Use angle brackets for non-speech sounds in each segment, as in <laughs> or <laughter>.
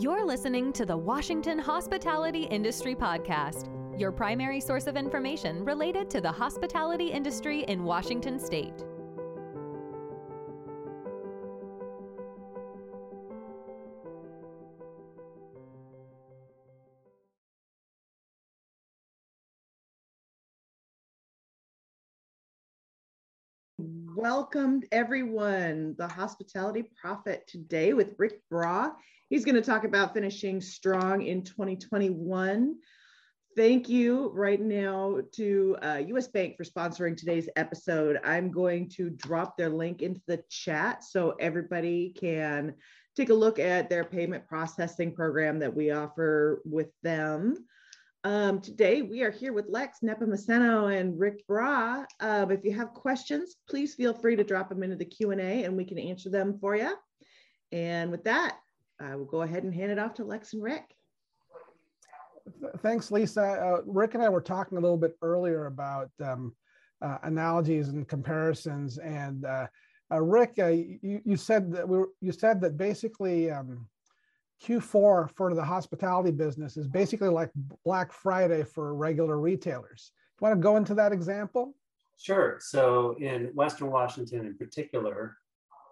You're listening to the Washington Hospitality Industry Podcast, your primary source of information related to the hospitality industry in Washington state. Welcome everyone, the Hospitality Prophet today with Rick Bra. He's going to talk about finishing strong in 2021. Thank you right now to uh, US Bank for sponsoring today's episode. I'm going to drop their link into the chat so everybody can take a look at their payment processing program that we offer with them. Um, today we are here with Lex Nepomuceno and Rick Bra. Um, if you have questions, please feel free to drop them into the Q&A and we can answer them for you. And with that, I will go ahead and hand it off to Lex and Rick. Thanks, Lisa. Uh, Rick and I were talking a little bit earlier about um, uh, analogies and comparisons. And uh, uh Rick, uh, you, you, said that we were, you said that basically um, Q4 for the hospitality business is basically like Black Friday for regular retailers. You want to go into that example? Sure. So in Western Washington in particular,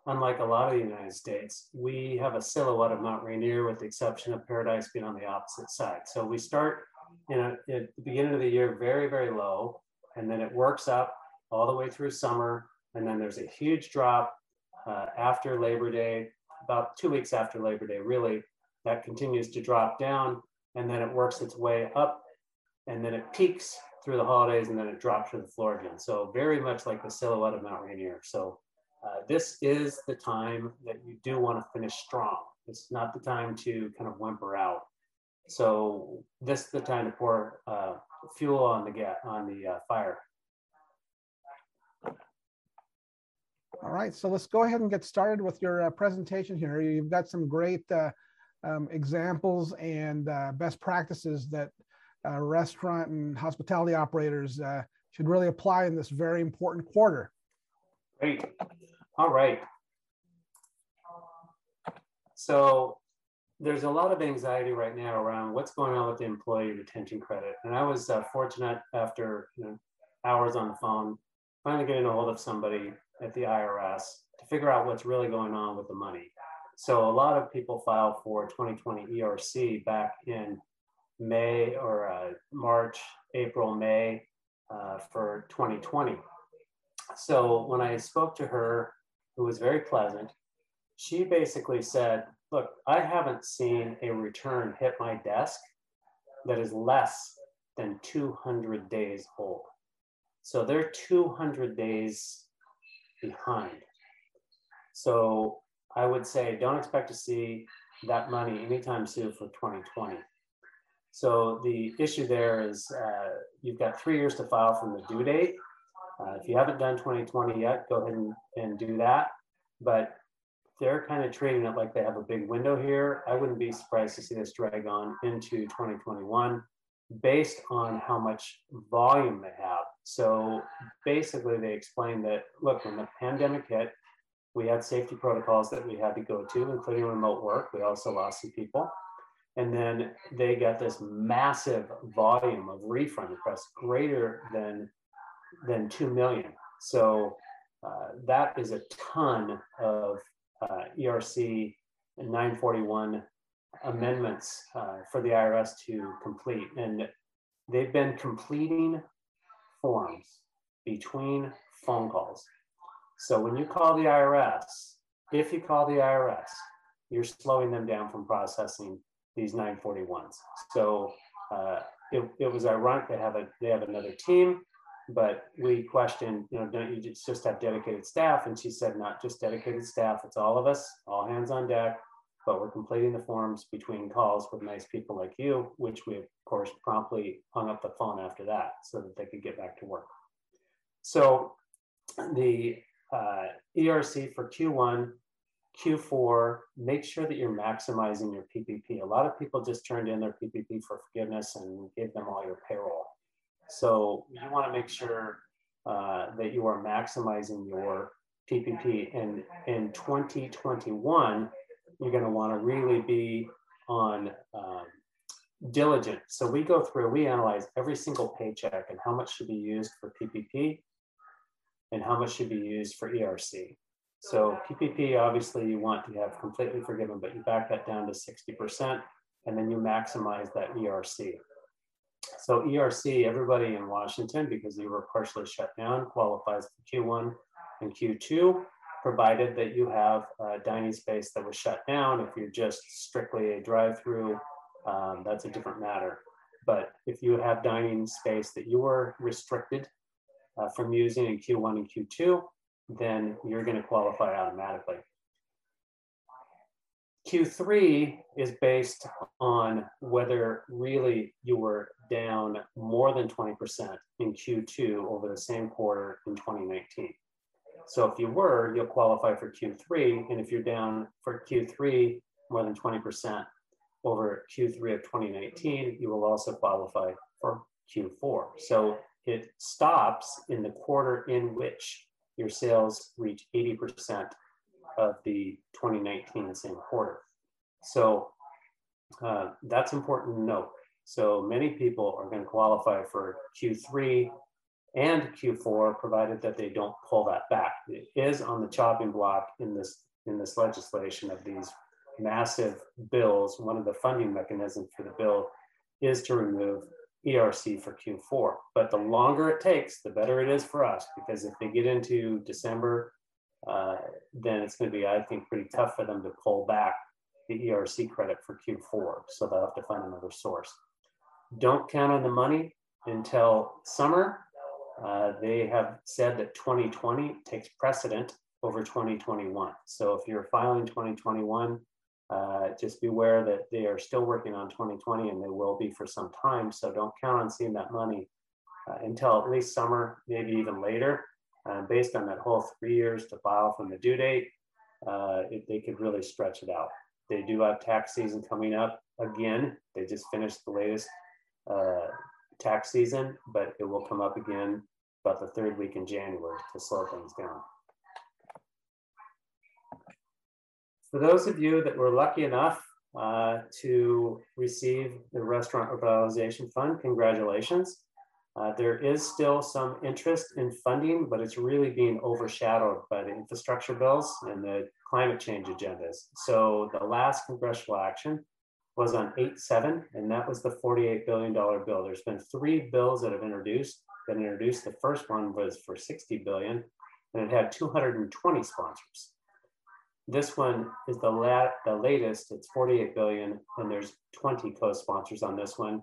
unlike a lot of the United States, we have a silhouette of Mount Rainier with the exception of Paradise being on the opposite side. So we start you know, at the beginning of the year very, very low, and then it works up all the way through summer. And then there's a huge drop uh, after Labor Day, about two weeks after Labor Day, really, that continues to drop down and then it works its way up and then it peaks through the holidays and then it drops to the floor again. So very much like the silhouette of Mount Rainier. So uh, this is the time that you do want to finish strong. It's not the time to kind of whimper out. So this is the time to pour uh, fuel on the gas on the uh, fire. All right, so let's go ahead and get started with your uh, presentation here. You've got some great uh, um, examples and best practices that restaurant and hospitality operators should really apply in this very important quarter. Great. All right. So there's a lot of anxiety right now around what's going on with the employee retention credit. And I was uh, fortunate after you know, hours on the phone, finally getting a hold of somebody at the IRS to figure out what's really going on with the money. So a lot of people filed for 2020 ERC back in May or uh, March, April, May uh, for 2020. So when I spoke to her, who was very pleasant, she basically said, look, I haven't seen a return hit my desk that is less than 200 days old. So they're 200 days behind. So I would say don't expect to see that money anytime soon for 2020. So the issue there is uh, you've got three years to file from the due date. Uh, if you haven't done 2020 yet, go ahead and, and do that. But they're kind of treating it like they have a big window here. I wouldn't be surprised to see this drag on into 2021 based on how much volume they have. So basically, they explained that look, when the pandemic hit, we had safety protocols that we had to go to, including remote work. We also lost some people. And then they got this massive volume of refund requests, greater than, than 2 million. So uh, that is a ton of uh, ERC 941 amendments uh, for the IRS to complete. And they've been completing forms between phone calls. So when you call the IRS, if you call the IRS, you're slowing them down from processing these 941s. So uh, it, it was ironic they have a they have another team, but we questioned, you know, don't you just have dedicated staff? And she said, not just dedicated staff, it's all of us, all hands on deck. But we're completing the forms between calls with nice people like you, which we of course promptly hung up the phone after that so that they could get back to work. So the uh, ERC for Q1, Q4, make sure that you're maximizing your PPP. A lot of people just turned in their PPP for forgiveness and gave them all your payroll. So you want to make sure uh, that you are maximizing your PPP. And in 2021, you're going to want to really be on um, diligent. So we go through, we analyze every single paycheck and how much should be used for PPP and how much should be used for ERC. So PPP, obviously you want to have completely forgiven, but you back that down to 60% and then you maximize that ERC. So ERC, everybody in Washington, because you were partially shut down, qualifies for Q1 and Q2, provided that you have a dining space that was shut down. If you're just strictly a drive-through, um, that's a different matter. But if you have dining space that you were restricted uh, from using in Q1 and Q2, then you're going to qualify automatically. Q3 is based on whether really you were down more than 20% in Q2 over the same quarter in 2019. So if you were, you'll qualify for Q3. And if you're down for Q3 more than 20% over Q3 of 2019, you will also qualify for Q4. So it stops in the quarter in which your sales reach 80% of the 2019 same quarter. So uh, that's important to note. So many people are going to qualify for Q3 and Q4, provided that they don't pull that back. It is on the chopping block in this in this legislation of these massive bills. One of the funding mechanisms for the bill is to remove ERC for Q4. But the longer it takes, the better it is for us because if they get into December, uh, then it's going to be, I think, pretty tough for them to pull back the ERC credit for Q4. So they'll have to find another source. Don't count on the money until summer. Uh, they have said that 2020 takes precedent over 2021. So if you're filing 2021, uh, just beware that they are still working on 2020 and they will be for some time. So don't count on seeing that money uh, until at least summer, maybe even later. Uh, based on that whole three years to file from the due date, uh, it, they could really stretch it out. They do have tax season coming up again. They just finished the latest uh, tax season, but it will come up again about the third week in January to slow things down. For those of you that were lucky enough uh, to receive the Restaurant Revitalization Fund, congratulations. Uh, there is still some interest in funding, but it's really being overshadowed by the infrastructure bills and the climate change agendas. So the last congressional action was on 8-7, and that was the $48 billion bill. There's been three bills that have introduced, been introduced. The first one was for 60 billion, and it had 220 sponsors. This one is the, la the latest, it's 48 billion, and there's 20 co-sponsors on this one.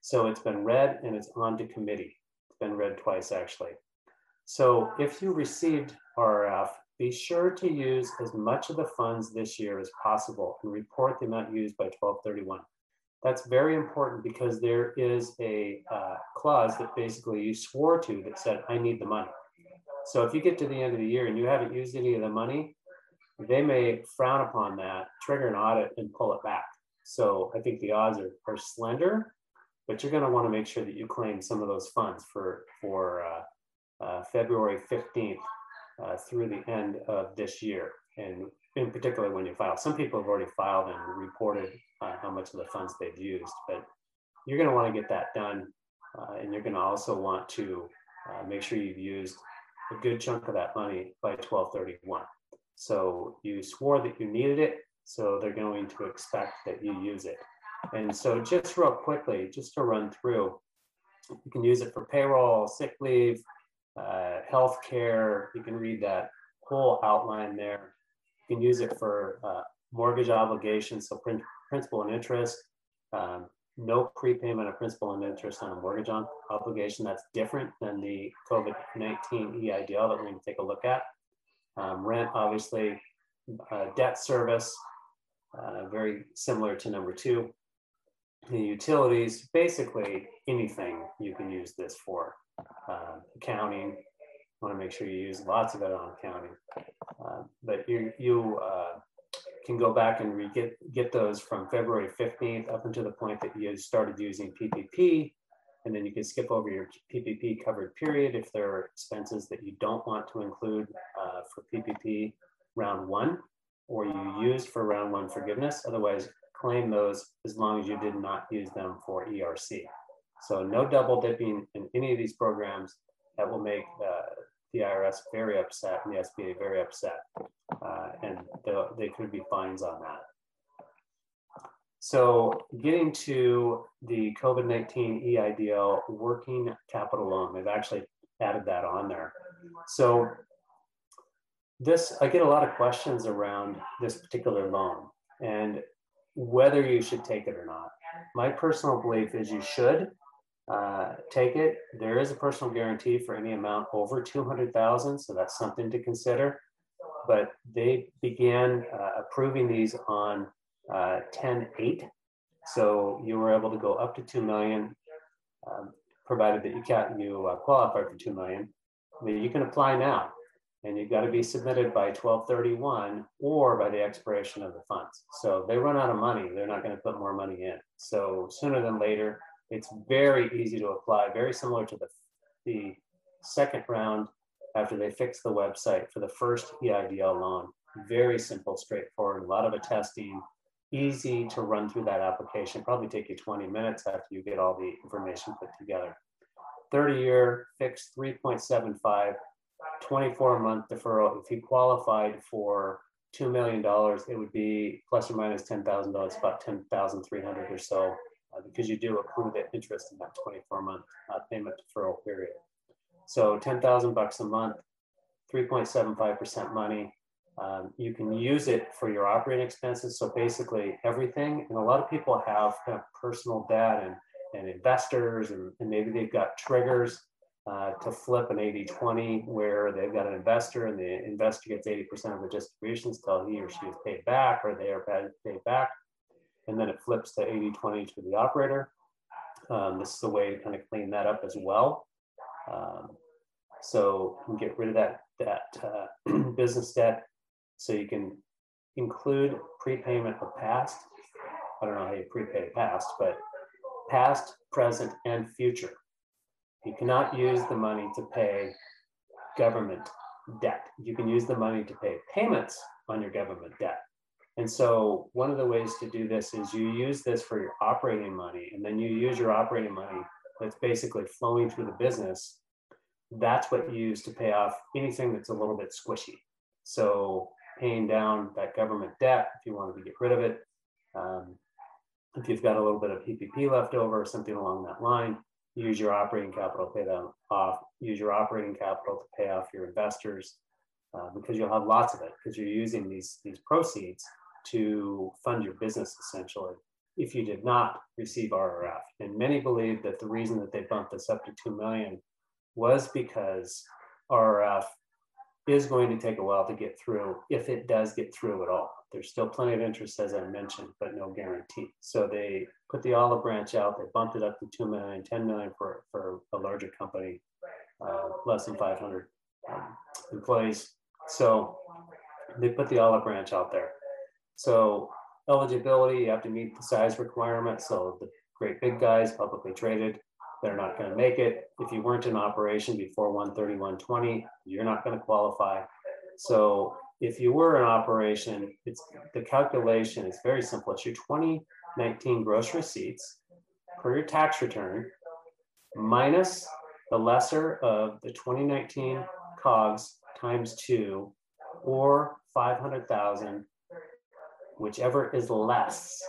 So it's been read and it's on to committee. It's been read twice actually. So if you received RRF, be sure to use as much of the funds this year as possible and report the amount used by 1231. That's very important because there is a uh, clause that basically you swore to that said, I need the money. So if you get to the end of the year and you haven't used any of the money, they may frown upon that, trigger an audit, and pull it back. So I think the odds are, are slender, but you're going to want to make sure that you claim some of those funds for for uh, uh, February 15th uh, through the end of this year, and in particular when you file. Some people have already filed and reported uh, how much of the funds they've used, but you're going to want to get that done, uh, and you're going to also want to uh, make sure you've used a good chunk of that money by 1231. So you swore that you needed it, so they're going to expect that you use it. And so just real quickly, just to run through, you can use it for payroll, sick leave, uh, health care. You can read that whole outline there. You can use it for uh, mortgage obligations, so prin principal and interest. Um, no prepayment of principal and interest on a mortgage on obligation. That's different than the COVID-19 EIDL that we're going to take a look at. Um, rent, obviously, uh, debt service, uh, very similar to number two. The utilities, basically anything you can use this for. Uh, accounting, want to make sure you use lots of it on accounting. Uh, but you, you uh, can go back and re get, get those from February 15th up until the point that you started using PPP and then you can skip over your PPP covered period if there are expenses that you don't want to include uh, for PPP round one or you used for round one forgiveness. Otherwise, claim those as long as you did not use them for ERC. So no double dipping in any of these programs that will make uh, the IRS very upset and the SBA very upset. Uh, and they could be fines on that. So getting to the COVID-19 EIDL working capital loan, they've actually added that on there. So this, I get a lot of questions around this particular loan and whether you should take it or not. My personal belief is you should uh, take it. There is a personal guarantee for any amount over 200,000, so that's something to consider. But they began uh, approving these on uh, 10-8. So you were able to go up to 2 million, um, provided that you, you uh, qualify for 2 million. I mean, you can apply now and you've got to be submitted by 1231 or by the expiration of the funds. So they run out of money, they're not going to put more money in. So sooner than later, it's very easy to apply, very similar to the, the second round after they fix the website for the first EIDL loan. Very simple, straightforward, a lot of attesting, easy to run through that application. Probably take you 20 minutes after you get all the information put together. 30 year fixed 3.75 24 month deferral, if you qualified for $2 million, it would be plus or minus $10,000, about 10,300 or so, uh, because you do accrue the interest in that 24 month uh, payment deferral period. So 10,000 bucks a month, 3.75% money. Um, you can use it for your operating expenses. So basically everything, and a lot of people have kind of personal debt and, and investors, and, and maybe they've got triggers uh, to flip an 80 20 where they've got an investor and the investor gets 80% of the distributions till he or she is paid back or they are paid back. And then it flips to 80 20 to the operator. Um, this is a way to kind of clean that up as well. Um, so get rid of that, that uh, <clears throat> business debt so you can include prepayment of past. I don't know how you prepay past, but past, present, and future. You cannot use the money to pay government debt. You can use the money to pay payments on your government debt. And so one of the ways to do this is you use this for your operating money, and then you use your operating money that's basically flowing through the business. That's what you use to pay off anything that's a little bit squishy. So paying down that government debt if you wanted to get rid of it. Um, if you've got a little bit of PPP left over or something along that line, use your operating capital to pay them off, use your operating capital to pay off your investors uh, because you'll have lots of it because you're using these, these proceeds to fund your business essentially if you did not receive RRF. And many believe that the reason that they bumped this up to 2 million was because RRF is going to take a while to get through if it does get through at all. There's still plenty of interest, as I mentioned, but no guarantee. So they put the olive branch out, they bumped it up to 2 million, 10 million for, for a larger company, uh, less than 500 um, employees. So they put the olive branch out there. So eligibility, you have to meet the size requirement. So the great big guys, publicly traded, they're not going to make it. If you weren't in operation before 131.20, you're not going to qualify. So if you were in operation, it's the calculation is very simple. It's your 2019 gross receipts per your tax return minus the lesser of the 2019 COGS times two or 500,000, whichever is less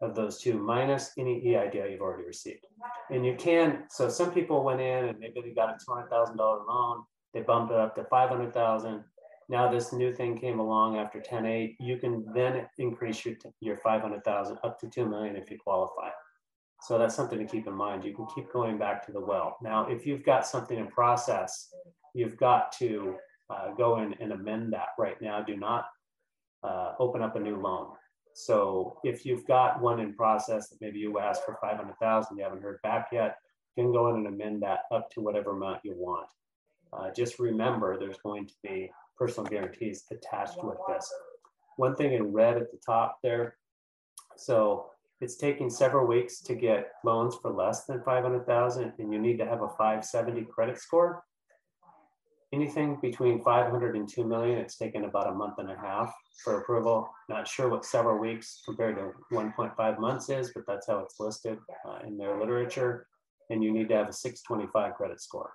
of those two minus any EIDL you've already received. And you can, so some people went in and maybe they got a $200,000 loan, they bumped it up to 500,000. Now this new thing came along after 10.8, you can then increase your, your 500,000 up to 2 million if you qualify. So that's something to keep in mind. You can keep going back to the well. Now, if you've got something in process, you've got to uh, go in and amend that right now. Do not uh, open up a new loan. So if you've got one in process that maybe you asked for 500,000, you haven't heard back yet, you can go in and amend that up to whatever amount you want. Uh, just remember there's going to be personal guarantees attached with this. One thing in red at the top there, so it's taking several weeks to get loans for less than 500,000 and you need to have a 570 credit score. Anything between 500 and 2 million, it's taken about a month and a half for approval. Not sure what several weeks compared to 1.5 months is, but that's how it's listed uh, in their literature. And you need to have a 625 credit score.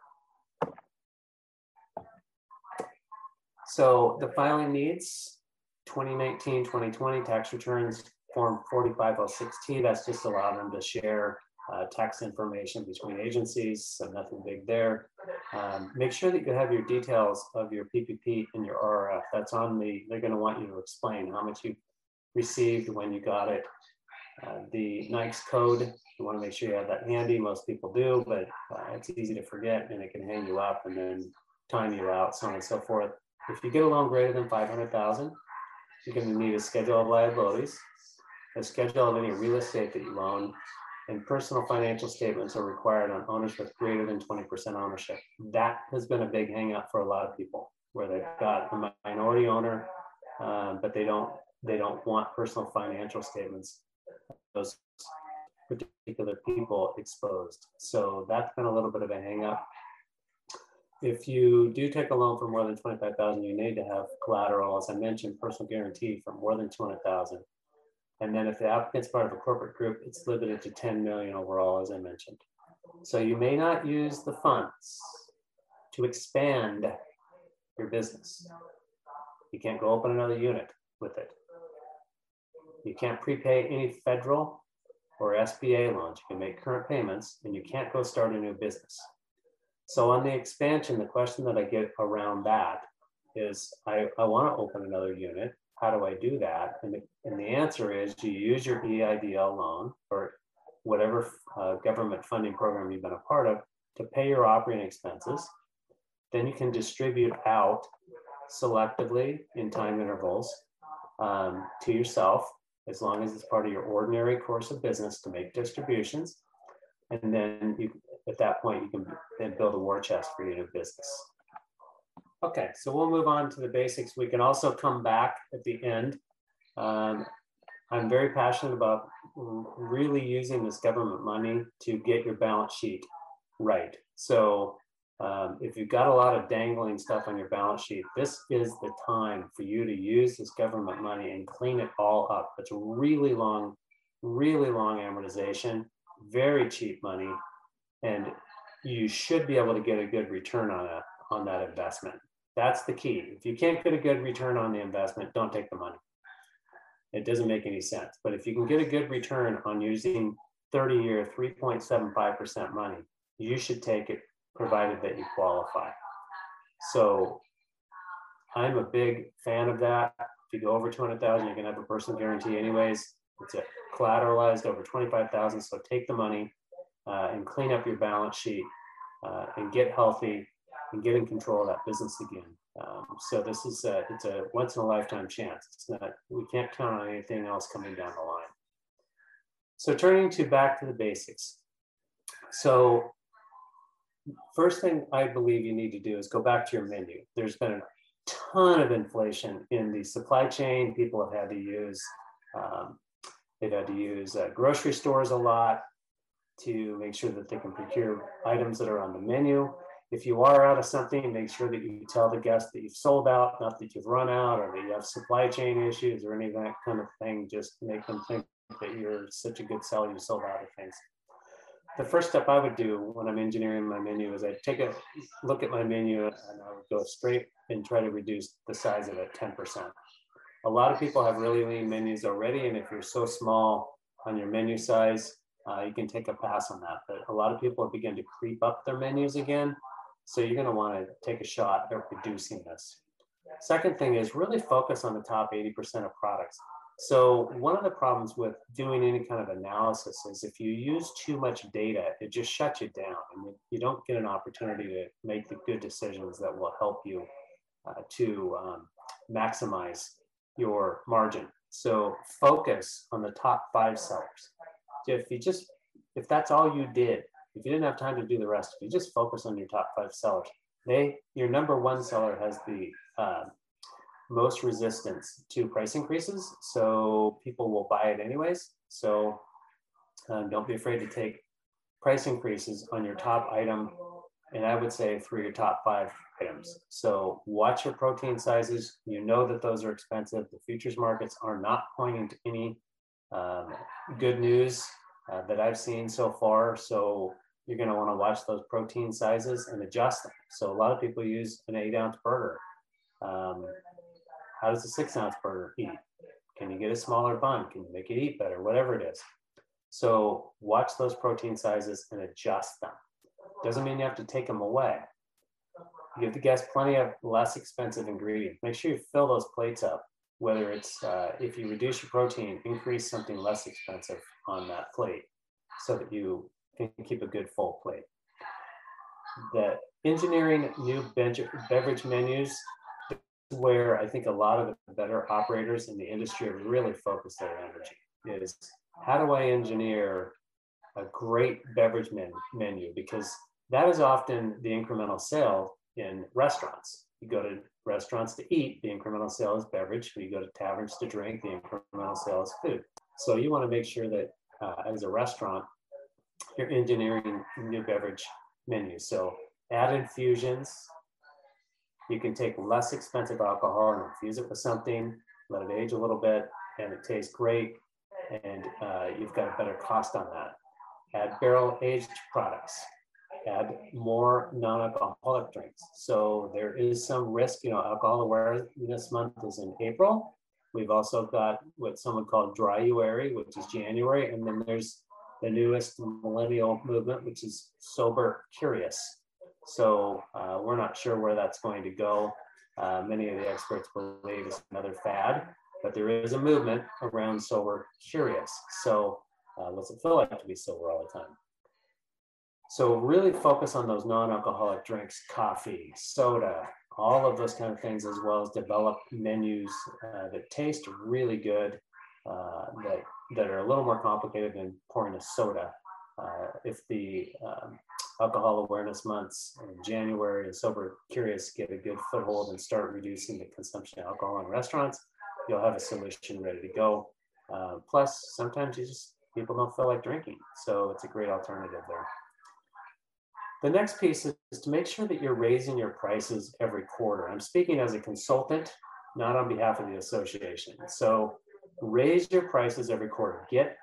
So the filing needs 2019, 2020 tax returns, form 4506T. That's just allowing them to share uh, tax information between agencies, so nothing big there. Um, make sure that you have your details of your PPP and your RRF. That's on the, they're going to want you to explain how much you received, when you got it. Uh, the NAICS code, you want to make sure you have that handy. Most people do, but uh, it's easy to forget and it can hang you up and then time you out, so on and so forth. If you get a loan greater than 500,000, you're going to need a schedule of liabilities, a schedule of any real estate that you own, and personal financial statements are required on owners with greater than 20% ownership. That has been a big hangup for a lot of people where they've got a minority owner, um, but they don't they don't want personal financial statements those particular people exposed. So that's been a little bit of a hangup. If you do take a loan for more than 25,000, you need to have collateral, as I mentioned, personal guarantee for more than 200,000. And then if the applicant's part of a corporate group, it's limited to 10 million overall, as I mentioned. So you may not use the funds to expand your business. You can't go open another unit with it. You can't prepay any federal or SBA loans. You can make current payments and you can't go start a new business. So on the expansion, the question that I get around that is I, I want to open another unit how do I do that? And the, and the answer is you use your EIDL loan or whatever uh, government funding program you've been a part of to pay your operating expenses. Then you can distribute out selectively in time intervals um, to yourself, as long as it's part of your ordinary course of business to make distributions. And then you, at that point, you can then build a war chest for your new business. Okay, so we'll move on to the basics. We can also come back at the end. Um, I'm very passionate about really using this government money to get your balance sheet right. So um, if you've got a lot of dangling stuff on your balance sheet, this is the time for you to use this government money and clean it all up. It's really long, really long amortization, very cheap money, and you should be able to get a good return on that on that investment. That's the key. If you can't get a good return on the investment, don't take the money. It doesn't make any sense. But if you can get a good return on using 30 year 3.75% money, you should take it provided that you qualify. So I'm a big fan of that. If you go over 200,000, you can have a personal guarantee anyways. It's a collateralized over 25,000. So take the money uh, and clean up your balance sheet uh, and get healthy and get in control of that business again. Um, so this is a, it's a once in a lifetime chance. It's not, we can't count on anything else coming down the line. So turning to back to the basics. So first thing I believe you need to do is go back to your menu. There's been a ton of inflation in the supply chain. People have had to use, um, they've had to use uh, grocery stores a lot to make sure that they can procure items that are on the menu if you are out of something, make sure that you tell the guest that you've sold out, not that you've run out or that you have supply chain issues or any of that kind of thing. Just make them think that you're such a good seller, you sold out of things. The first step I would do when I'm engineering my menu is I'd take a look at my menu and I would go straight and try to reduce the size of it 10%. A lot of people have really lean menus already, and if you're so small on your menu size, uh, you can take a pass on that. But a lot of people begin to creep up their menus again so you're going to want to take a shot at reducing this. Second thing is really focus on the top 80% of products. So one of the problems with doing any kind of analysis is if you use too much data, it just shuts you down and you don't get an opportunity to make the good decisions that will help you uh, to um, maximize your margin. So focus on the top five sellers. If you just, if that's all you did, if you didn't have time to do the rest, if you just focus on your top five sellers, they your number one seller has the uh, most resistance to price increases, so people will buy it anyways. So um, don't be afraid to take price increases on your top item, and I would say through your top five items. So watch your protein sizes. You know that those are expensive. The futures markets are not pointing to any um, good news uh, that I've seen so far. So you're going to want to watch those protein sizes and adjust them. So a lot of people use an eight ounce burger. Um, how does a six ounce burger eat? Can you get a smaller bun? Can you make it eat better? Whatever it is. So watch those protein sizes and adjust them. Doesn't mean you have to take them away. Give the guests plenty of less expensive ingredients. Make sure you fill those plates up. Whether it's uh, if you reduce your protein, increase something less expensive on that plate so that you can keep a good full plate. The engineering new beverage menus where I think a lot of the better operators in the industry have really focused their energy is how do I engineer a great beverage men- menu? Because that is often the incremental sale in restaurants. You go to restaurants to eat, the incremental sale is beverage. When you go to taverns to drink, the incremental sale is food. So you want to make sure that uh, as a restaurant, you're engineering new beverage menus. So add infusions. You can take less expensive alcohol and infuse it with something, let it age a little bit, and it tastes great. And uh, you've got a better cost on that. Add barrel aged products add more non-alcoholic drinks. So there is some risk, you know, alcohol awareness month is in April. We've also got what someone called Dryuary, which is January. And then there's the newest millennial movement, which is sober curious. So uh, we're not sure where that's going to go. Uh, many of the experts believe it's another fad, but there is a movement around sober curious. So uh, what's it feel like to be sober all the time? So really focus on those non-alcoholic drinks, coffee, soda, all of those kind of things, as well as develop menus uh, that taste really good, uh, that that are a little more complicated than pouring a soda. Uh, if the um, alcohol awareness months in January and sober curious get a good foothold and start reducing the consumption of alcohol in restaurants, you'll have a solution ready to go. Uh, plus, sometimes you just people don't feel like drinking, so it's a great alternative there. The next piece is to make sure that you're raising your prices every quarter. I'm speaking as a consultant, not on behalf of the association. So raise your prices every quarter. Get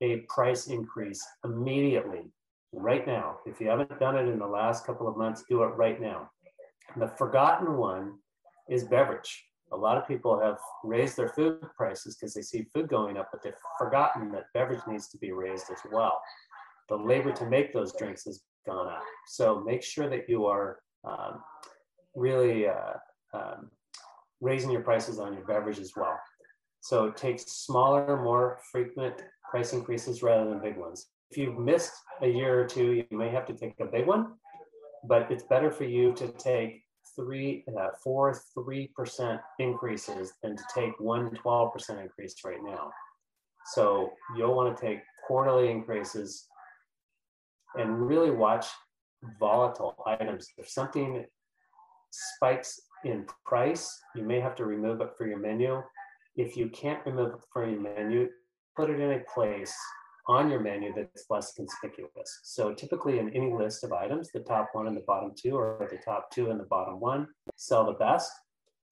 a price increase immediately, right now. If you haven't done it in the last couple of months, do it right now. The forgotten one is beverage. A lot of people have raised their food prices because they see food going up, but they've forgotten that beverage needs to be raised as well. The labor to make those drinks is So make sure that you are um, really uh, um, raising your prices on your beverage as well. So take smaller, more frequent price increases rather than big ones. If you've missed a year or two, you may have to take a big one, but it's better for you to take three, uh, four, 3% increases than to take one 12% increase right now. So you'll want to take quarterly increases and really watch volatile items. If something spikes in price, you may have to remove it for your menu. If you can't remove it from your menu, put it in a place on your menu that's less conspicuous. So typically in any list of items, the top one and the bottom two or the top two and the bottom one sell the best.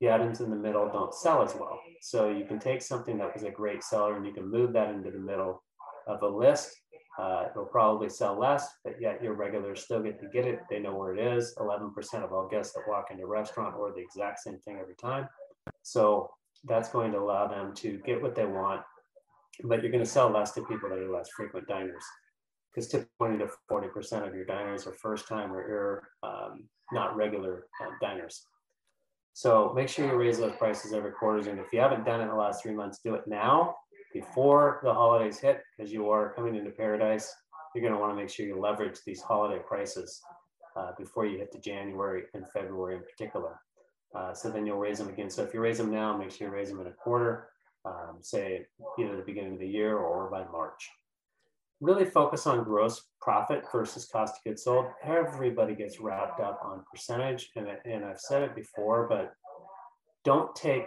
The items in the middle don't sell as well. So you can take something that was a great seller and you can move that into the middle of a list uh, it'll probably sell less, but yet your regulars still get to get it. They know where it is. 11% of all guests that walk into a restaurant order the exact same thing every time. So that's going to allow them to get what they want, but you're going to sell less to people that are less frequent diners because typically 20 to 40% of your diners are first time or um, not regular uh, diners. So make sure you raise those prices every quarter. And if you haven't done it in the last three months, do it now before the holidays hit, because you are coming into paradise, you're going to want to make sure you leverage these holiday prices uh, before you hit to January and February in particular. Uh, so then you'll raise them again. So if you raise them now, make sure you raise them in a quarter, um, say either the beginning of the year or by March. Really focus on gross profit versus cost of goods sold. Everybody gets wrapped up on percentage, and, and I've said it before, but don't take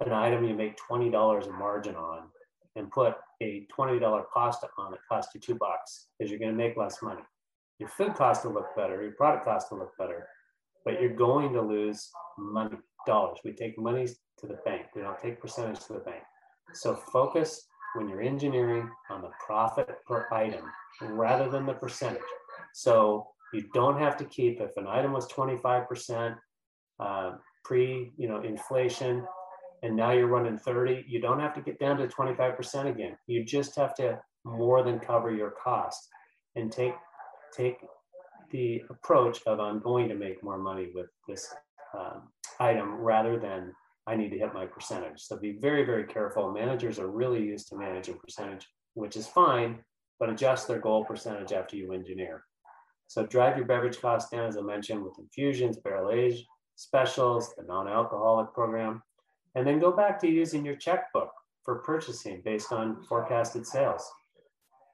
an item you make $20 a margin on and put a $20 cost on it, cost you two bucks because you're going to make less money. Your food cost will look better, your product cost will look better, but you're going to lose money, dollars. We take money to the bank. We don't take percentage to the bank. So focus when you're engineering on the profit per item rather than the percentage. So you don't have to keep, if an item was 25% uh, pre, you know, inflation, and now you're running 30, you don't have to get down to 25% again. You just have to more than cover your cost and take, take the approach of I'm going to make more money with this um, item rather than I need to hit my percentage. So be very, very careful. Managers are really used to managing percentage, which is fine, but adjust their goal percentage after you engineer. So drive your beverage costs down, as I mentioned, with infusions, barrel age specials, the non-alcoholic program, and then go back to using your checkbook for purchasing based on forecasted sales.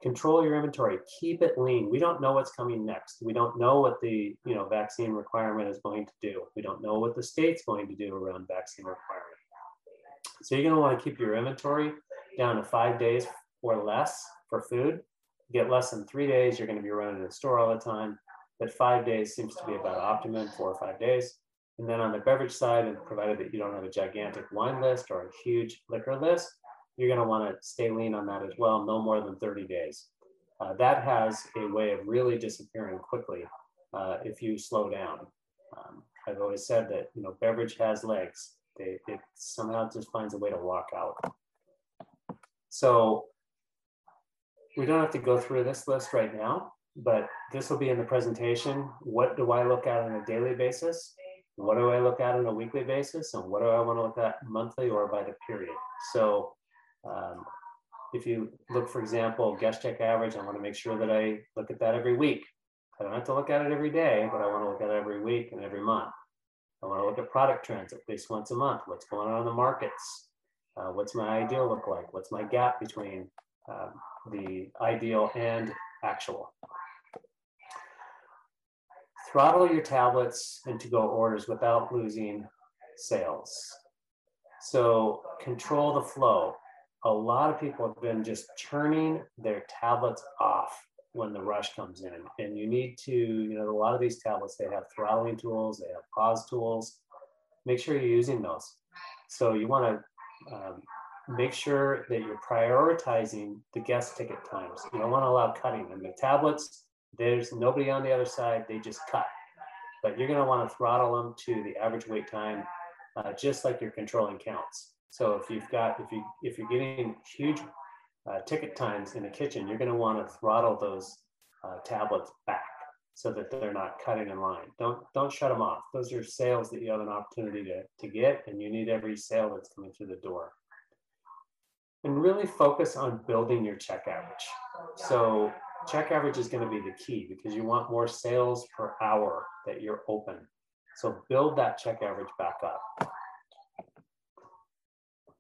Control your inventory. Keep it lean. We don't know what's coming next. We don't know what the you know vaccine requirement is going to do. We don't know what the state's going to do around vaccine requirement. So you're going to want to keep your inventory down to five days or less for food. Get less than three days you're going to be running in the store all the time. But five days seems to be about optimum four or five days and then on the beverage side and provided that you don't have a gigantic wine list or a huge liquor list you're going to want to stay lean on that as well, no more than 30 days. Uh, that has a way of really disappearing quickly uh, if you slow down. Um, I've always said that you know beverage has legs. They, it somehow just finds a way to walk out. So we don't have to go through this list right now, but this will be in the presentation. What do I look at on a daily basis? What do I look at on a weekly basis? And what do I want to look at monthly or by the period? So um, if you look, for example, guest check average, I want to make sure that I look at that every week. I don't have to look at it every day, but I want to look at it every week and every month. I want to look at product trends at least once a month. What's going on in the markets? Uh, what's my ideal look like? What's my gap between um, the ideal and actual? Throttle your tablets and to-go orders without losing sales. So control the flow a lot of people have been just turning their tablets off when the rush comes in. And you need to, you know, a lot of these tablets, they have throttling tools, they have pause tools. Make sure you're using those. So you want to um, make sure that you're prioritizing the guest ticket times. You don't want to allow cutting. And the tablets, there's nobody on the other side, they just cut. But you're going to want to throttle them to the average wait time, uh, just like you're controlling counts. So if you've got, if you, if you're getting huge uh, ticket times in the kitchen, you're going to want to throttle those uh, tablets back so that they're not cutting in line. Don't, don't shut them off. Those are sales that you have an opportunity to, to get and you need every sale that's coming through the door. And really focus on building your check average. So check average is going to be the key because you want more sales per hour that you're open. So build that check average back up.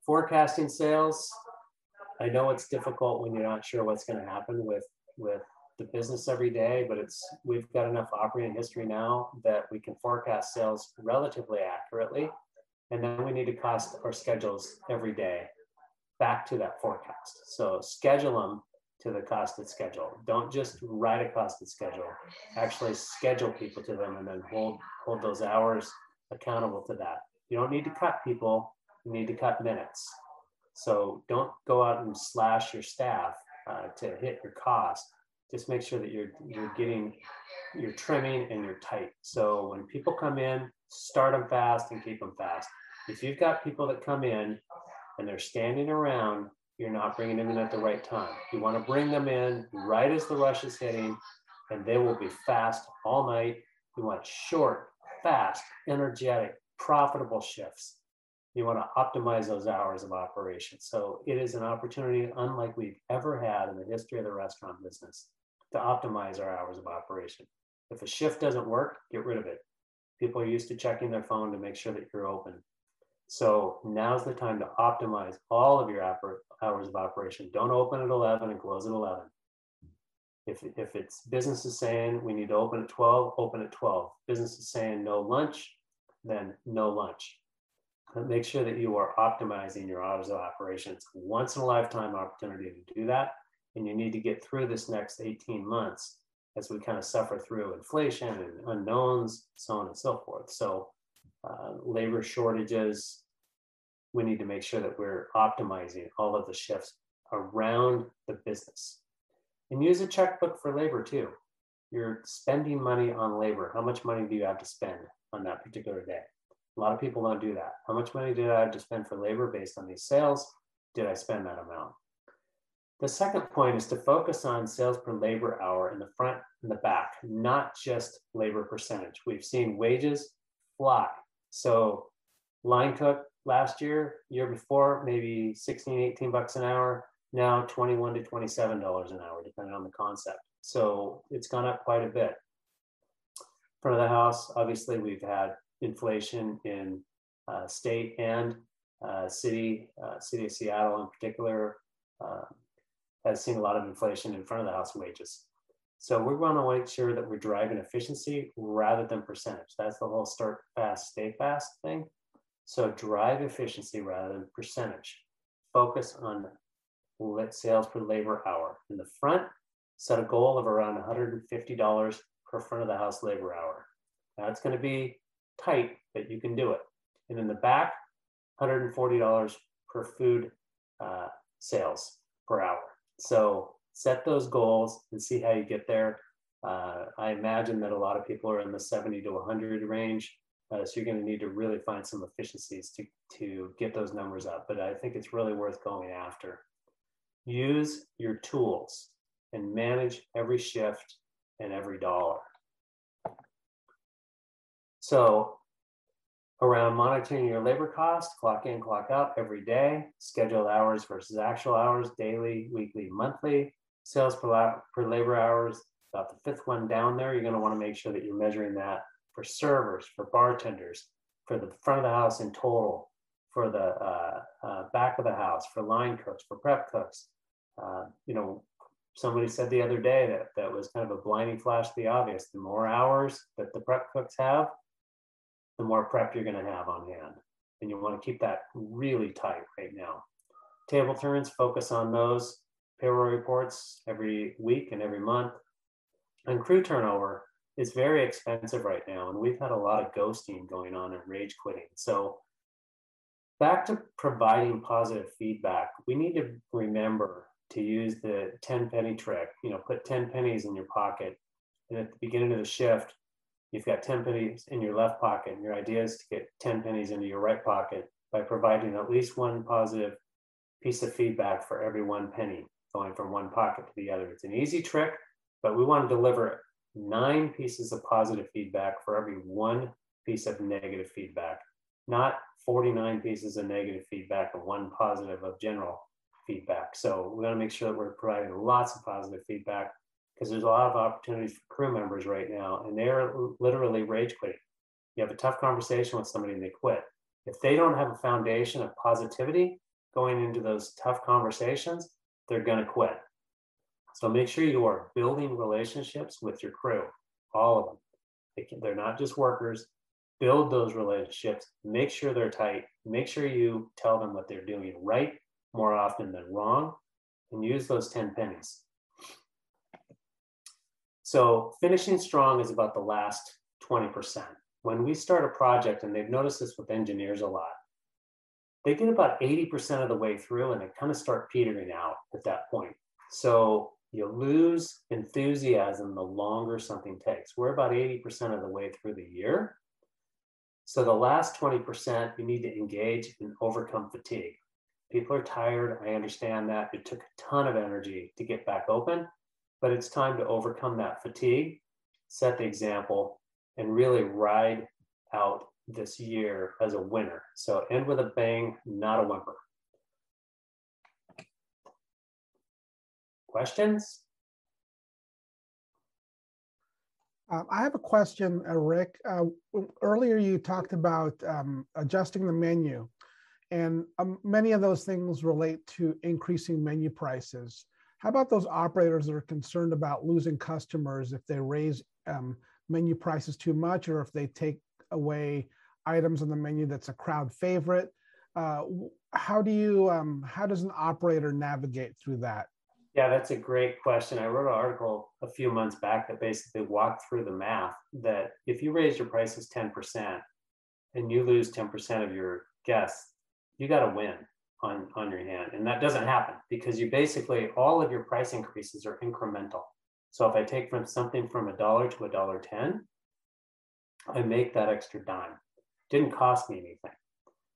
Forecasting sales i know it's difficult when you're not sure what's going to happen with with the business every day but it's we've got enough operating history now that we can forecast sales relatively accurately. And then we need to cost our schedules every day back to that forecast. So schedule them to the costed schedule don't just write a costed schedule actually schedule people to them and then hold hold those hours accountable to that you don't need to cut people you need to cut minutes. So don't go out and slash your staff uh, to hit your cost. Just make sure that you're you're getting you're trimming and you're tight. So when people come in, start them fast and keep them fast. If you've got people that come in and they're standing around, you're not bringing them in at the right time. You want to bring them in right as the rush is hitting, and they will be fast all night. You want short, fast, energetic, profitable shifts you want to optimize those hours of operation. So it is an opportunity unlike we've ever had in the history of the restaurant business to optimize our hours of operation. If a shift doesn't work, get rid of it. People are used to checking their phone to make sure that you're open. So now's the time to optimize all of your hours of operation. Don't open at 11 and close at 11. If, if it's business is saying we need to open at 12, open at 12. Business is saying no lunch, then no lunch make sure that you are optimizing your hours of operations. Once in a lifetime opportunity to do that. And you need to get through this next 18 months as we kind of suffer through inflation and unknowns, so on and so forth. So, uh, labor shortages, we need to make sure that we're optimizing all of the shifts around the business. And use a checkbook for labor too. You're spending money on labor. How much money do you have to spend on that particular day? A lot of people don't do that. How much money did I have to spend for labor based on these sales? Did I spend that amount? The second point is to focus on sales per labor hour in the front and the back, not just labor percentage. We've seen wages fly. So line cook last year, year before, maybe 16, 18 bucks an hour. Now 21 to $27 an hour, depending on the concept. So it's gone up quite a bit. Front of the house, obviously, we've had inflation in uh, state and uh, city, uh, city of Seattle in particular, uh, has seen a lot of inflation in front of the house wages. So we're going to make sure that we're driving efficiency rather than percentage. That's the whole start fast, stay fast thing. So drive efficiency rather than percentage. Focus on sales per labor hour. In the front, set a goal of around $150 per front of the house labor hour. That's going to be tight, but you can do it. And in the back, $140 per food uh, sales per hour. So set those goals and see how you get there. Uh, I imagine that a lot of people are in the 70 to 100 range. Uh, so you're going to need to really find some efficiencies to, to get those numbers up. But I think it's really worth going after. Use your tools and manage every shift and every dollar. So around monitoring your labor cost, clock in, clock out every day, scheduled hours versus actual hours, daily, weekly, monthly, sales per, la- per labor hours, about the fifth one down there, you're going to want to make sure that you're measuring that for servers, for bartenders, for the front of the house in total, for the uh, uh, back of the house, for line cooks, for prep cooks. Uh, you know, somebody said the other day that that was kind of a blinding flash of the obvious. The more hours that the prep cooks have, the more prep you're going to have on hand. And you want to keep that really tight right now. Table turns, focus on those. Payroll reports every week and every month. And crew turnover is very expensive right now. And we've had a lot of ghosting going on and rage quitting. So, back to providing positive feedback, we need to remember to use the 10 penny trick. You know, put 10 pennies in your pocket. And at the beginning of the shift, you've got 10 pennies in your left pocket. And your idea is to get 10 pennies into your right pocket by providing at least one positive piece of feedback for every one penny going from one pocket to the other. It's an easy trick, but we want to deliver nine pieces of positive feedback for every one piece of negative feedback, not 49 pieces of negative feedback and one positive of general feedback. So we want to make sure that we're providing lots of positive feedback because there's a lot of opportunities for crew members right now, and they're literally rage quitting. You have a tough conversation with somebody and they quit. If they don't have a foundation of positivity going into those tough conversations, they're going to quit. So make sure you are building relationships with your crew, all of them. They can, they're not just workers. Build those relationships. Make sure they're tight. Make sure you tell them what they're doing right more often than wrong, and use those 10 pennies. So finishing strong is about the last 20%. When we start a project, and they've noticed this with engineers a lot, they get about 80% of the way through and they kind of start petering out at that point. So you lose enthusiasm the longer something takes. We're about 80% of the way through the year. So the last 20%, you need to engage and overcome fatigue. People are tired. I understand that. It took a ton of energy to get back open but it's time to overcome that fatigue, set the example, and really ride out this year as a winner. So end with a bang, not a whimper. Questions? Um, I have a question, uh, Rick. Uh, earlier, you talked about um, adjusting the menu, and um, many of those things relate to increasing menu prices. How about those operators that are concerned about losing customers if they raise um, menu prices too much or if they take away items on the menu that's a crowd favorite? Uh, how do you, um, how does an operator navigate through that? Yeah, that's a great question. I wrote an article a few months back that basically walked through the math that if you raise your prices 10% and you lose 10% of your guests, you got to win on, on your hand. And that doesn't happen because you basically, all of your price increases are incremental. So if I take from something from a dollar to a dollar 10, I make that extra dime. Didn't cost me anything.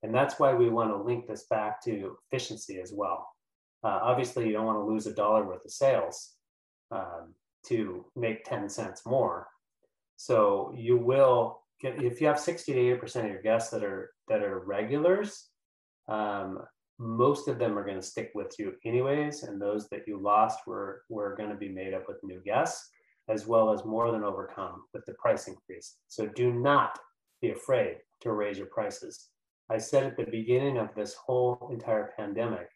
And that's why we want to link this back to efficiency as well. Uh, obviously, you don't want to lose a dollar worth of sales um, to make 10 cents more. So you will get, if you have 60 to 80% of your guests that are that are regulars, um, most of them are going to stick with you anyways. And those that you lost were, were going to be made up with new guests, as well as more than overcome with the price increase. So do not be afraid to raise your prices. I said at the beginning of this whole entire pandemic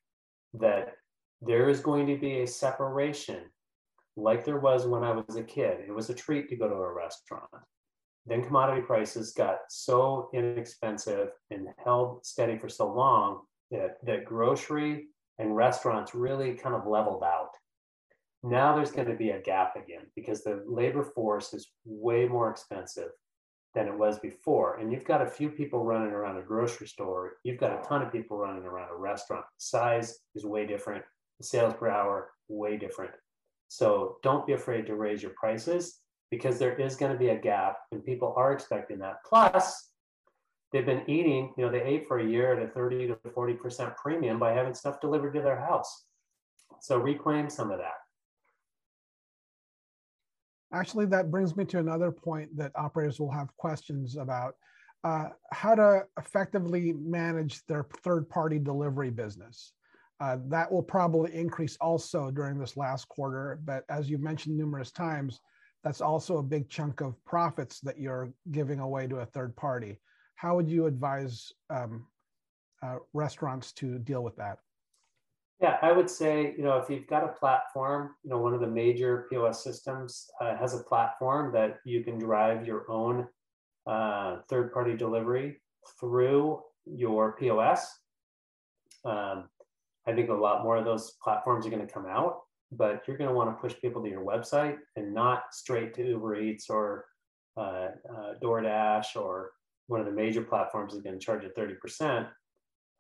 that there is going to be a separation like there was when I was a kid. It was a treat to go to a restaurant. Then commodity prices got so inexpensive and held steady for so long that, that grocery and restaurants really kind of leveled out. Now there's going to be a gap again because the labor force is way more expensive than it was before. And you've got a few people running around a grocery store, you've got a ton of people running around a restaurant. size is way different, the sales per hour, way different. So don't be afraid to raise your prices because there is going to be a gap and people are expecting that. Plus, they've been eating, you know, they ate for a year at a 30 to 40% premium by having stuff delivered to their house. So reclaim some of that. Actually, that brings me to another point that operators will have questions about uh, how to effectively manage their third party delivery business. Uh, that will probably increase also during this last quarter. But as you've mentioned numerous times, that's also a big chunk of profits that you're giving away to a third party. How would you advise um, uh, restaurants to deal with that? Yeah, I would say, you know, if you've got a platform, you know, one of the major POS systems uh, has a platform that you can drive your own uh, third party delivery through your POS. Um, I think a lot more of those platforms are going to come out, but you're going to want to push people to your website and not straight to Uber Eats or uh, uh, DoorDash or one of the major platforms is going to charge you 30%.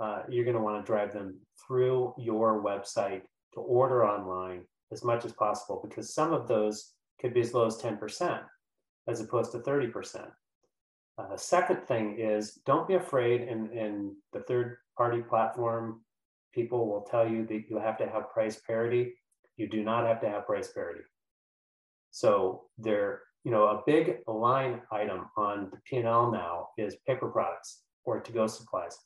Uh, you're going to want to drive them through your website to order online as much as possible because some of those could be as low as 10% as opposed to 30%. Uh, second thing is don't be afraid in, in the third party platform people will tell you that you have to have price parity. You do not have to have price parity. So there you know a big line item on the p&l now is paper products or to go supplies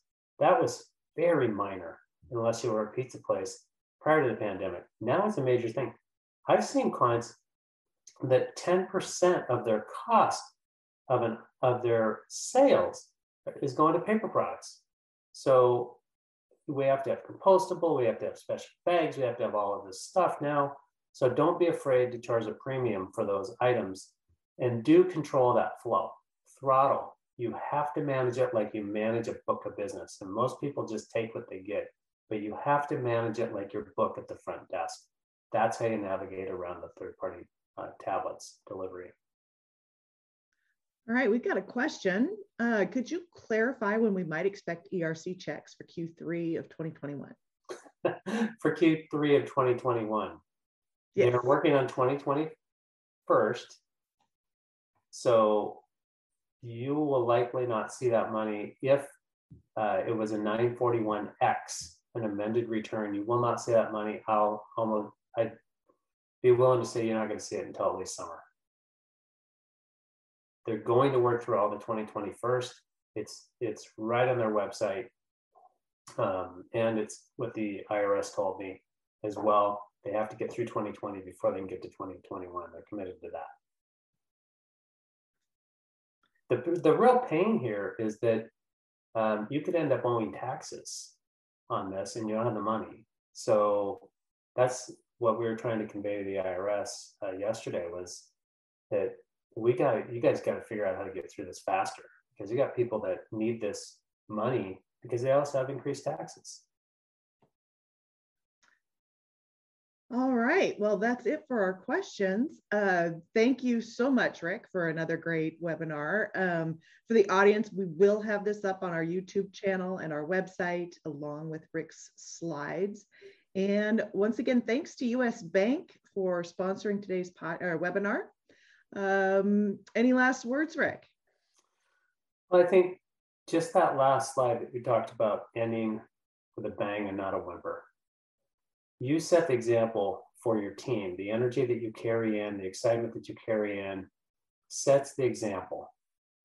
that was very minor unless you were a pizza place prior to the pandemic. Now it's a major thing. I've seen clients that 10% of their cost of an of their sales is going to paper products. So we have to have compostable, we have to have special bags, we have to have all of this stuff now. So don't be afraid to charge a premium for those items and do control that flow. Throttle you have to manage it like you manage a book of business. And most people just take what they get, but you have to manage it like your book at the front desk. That's how you navigate around the third party uh, tablets delivery. All right, we've got a question. Uh, could you clarify when we might expect ERC checks for Q3 of 2021? <laughs> for Q3 of 2021. Yes. They're working on 2020 first. So you will likely not see that money if uh, it was a 941X, an amended return. You will not see that money. I'll almost, I'd be willing to say you're not going to see it until at least summer. They're going to work through all the 2020 first. It's it's right on their website, um, and it's what the IRS told me as well. They have to get through 2020 before they can get to 2021. They're committed to that the, the real pain here is that um, you could end up owing taxes on this and you don't have the money. So that's what we were trying to convey to the IRS uh, yesterday was that we got you guys got to figure out how to get through this faster because you got people that need this money because they also have increased taxes. All right. Well, that's it for our questions. Uh, thank you so much, Rick, for another great webinar. Um, for the audience, we will have this up on our YouTube channel and our website, along with Rick's slides. And once again, thanks to US Bank for sponsoring today's uh, webinar. Um, any last words, Rick? Well, I think just that last slide that we talked about ending with a bang and not a whimper. You set the example for your team. The energy that you carry in, the excitement that you carry in sets the example.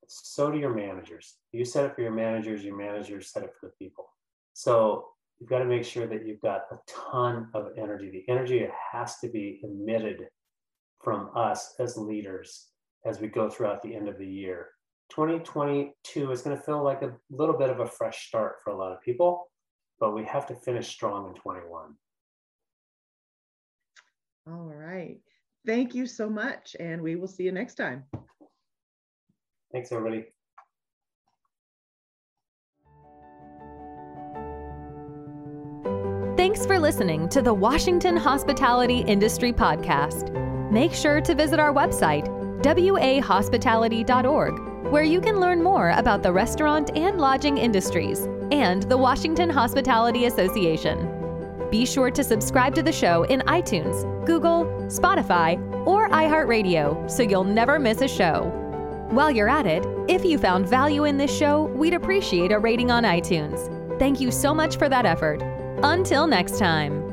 So do your managers. You set it for your managers, your managers set it for the people. So you've got to make sure that you've got a ton of energy. The energy has to be emitted from us as leaders as we go throughout the end of the year. 2022 is going to feel like a little bit of a fresh start for a lot of people, but we have to finish strong in 21. All right. Thank you so much, and we will see you next time. Thanks, everybody. Thanks for listening to the Washington Hospitality Industry Podcast. Make sure to visit our website, wahospitality.org, where you can learn more about the restaurant and lodging industries and the Washington Hospitality Association. Be sure to subscribe to the show in iTunes, Google, Spotify, or iHeartRadio so you'll never miss a show. While you're at it, if you found value in this show, we'd appreciate a rating on iTunes. Thank you so much for that effort. Until next time.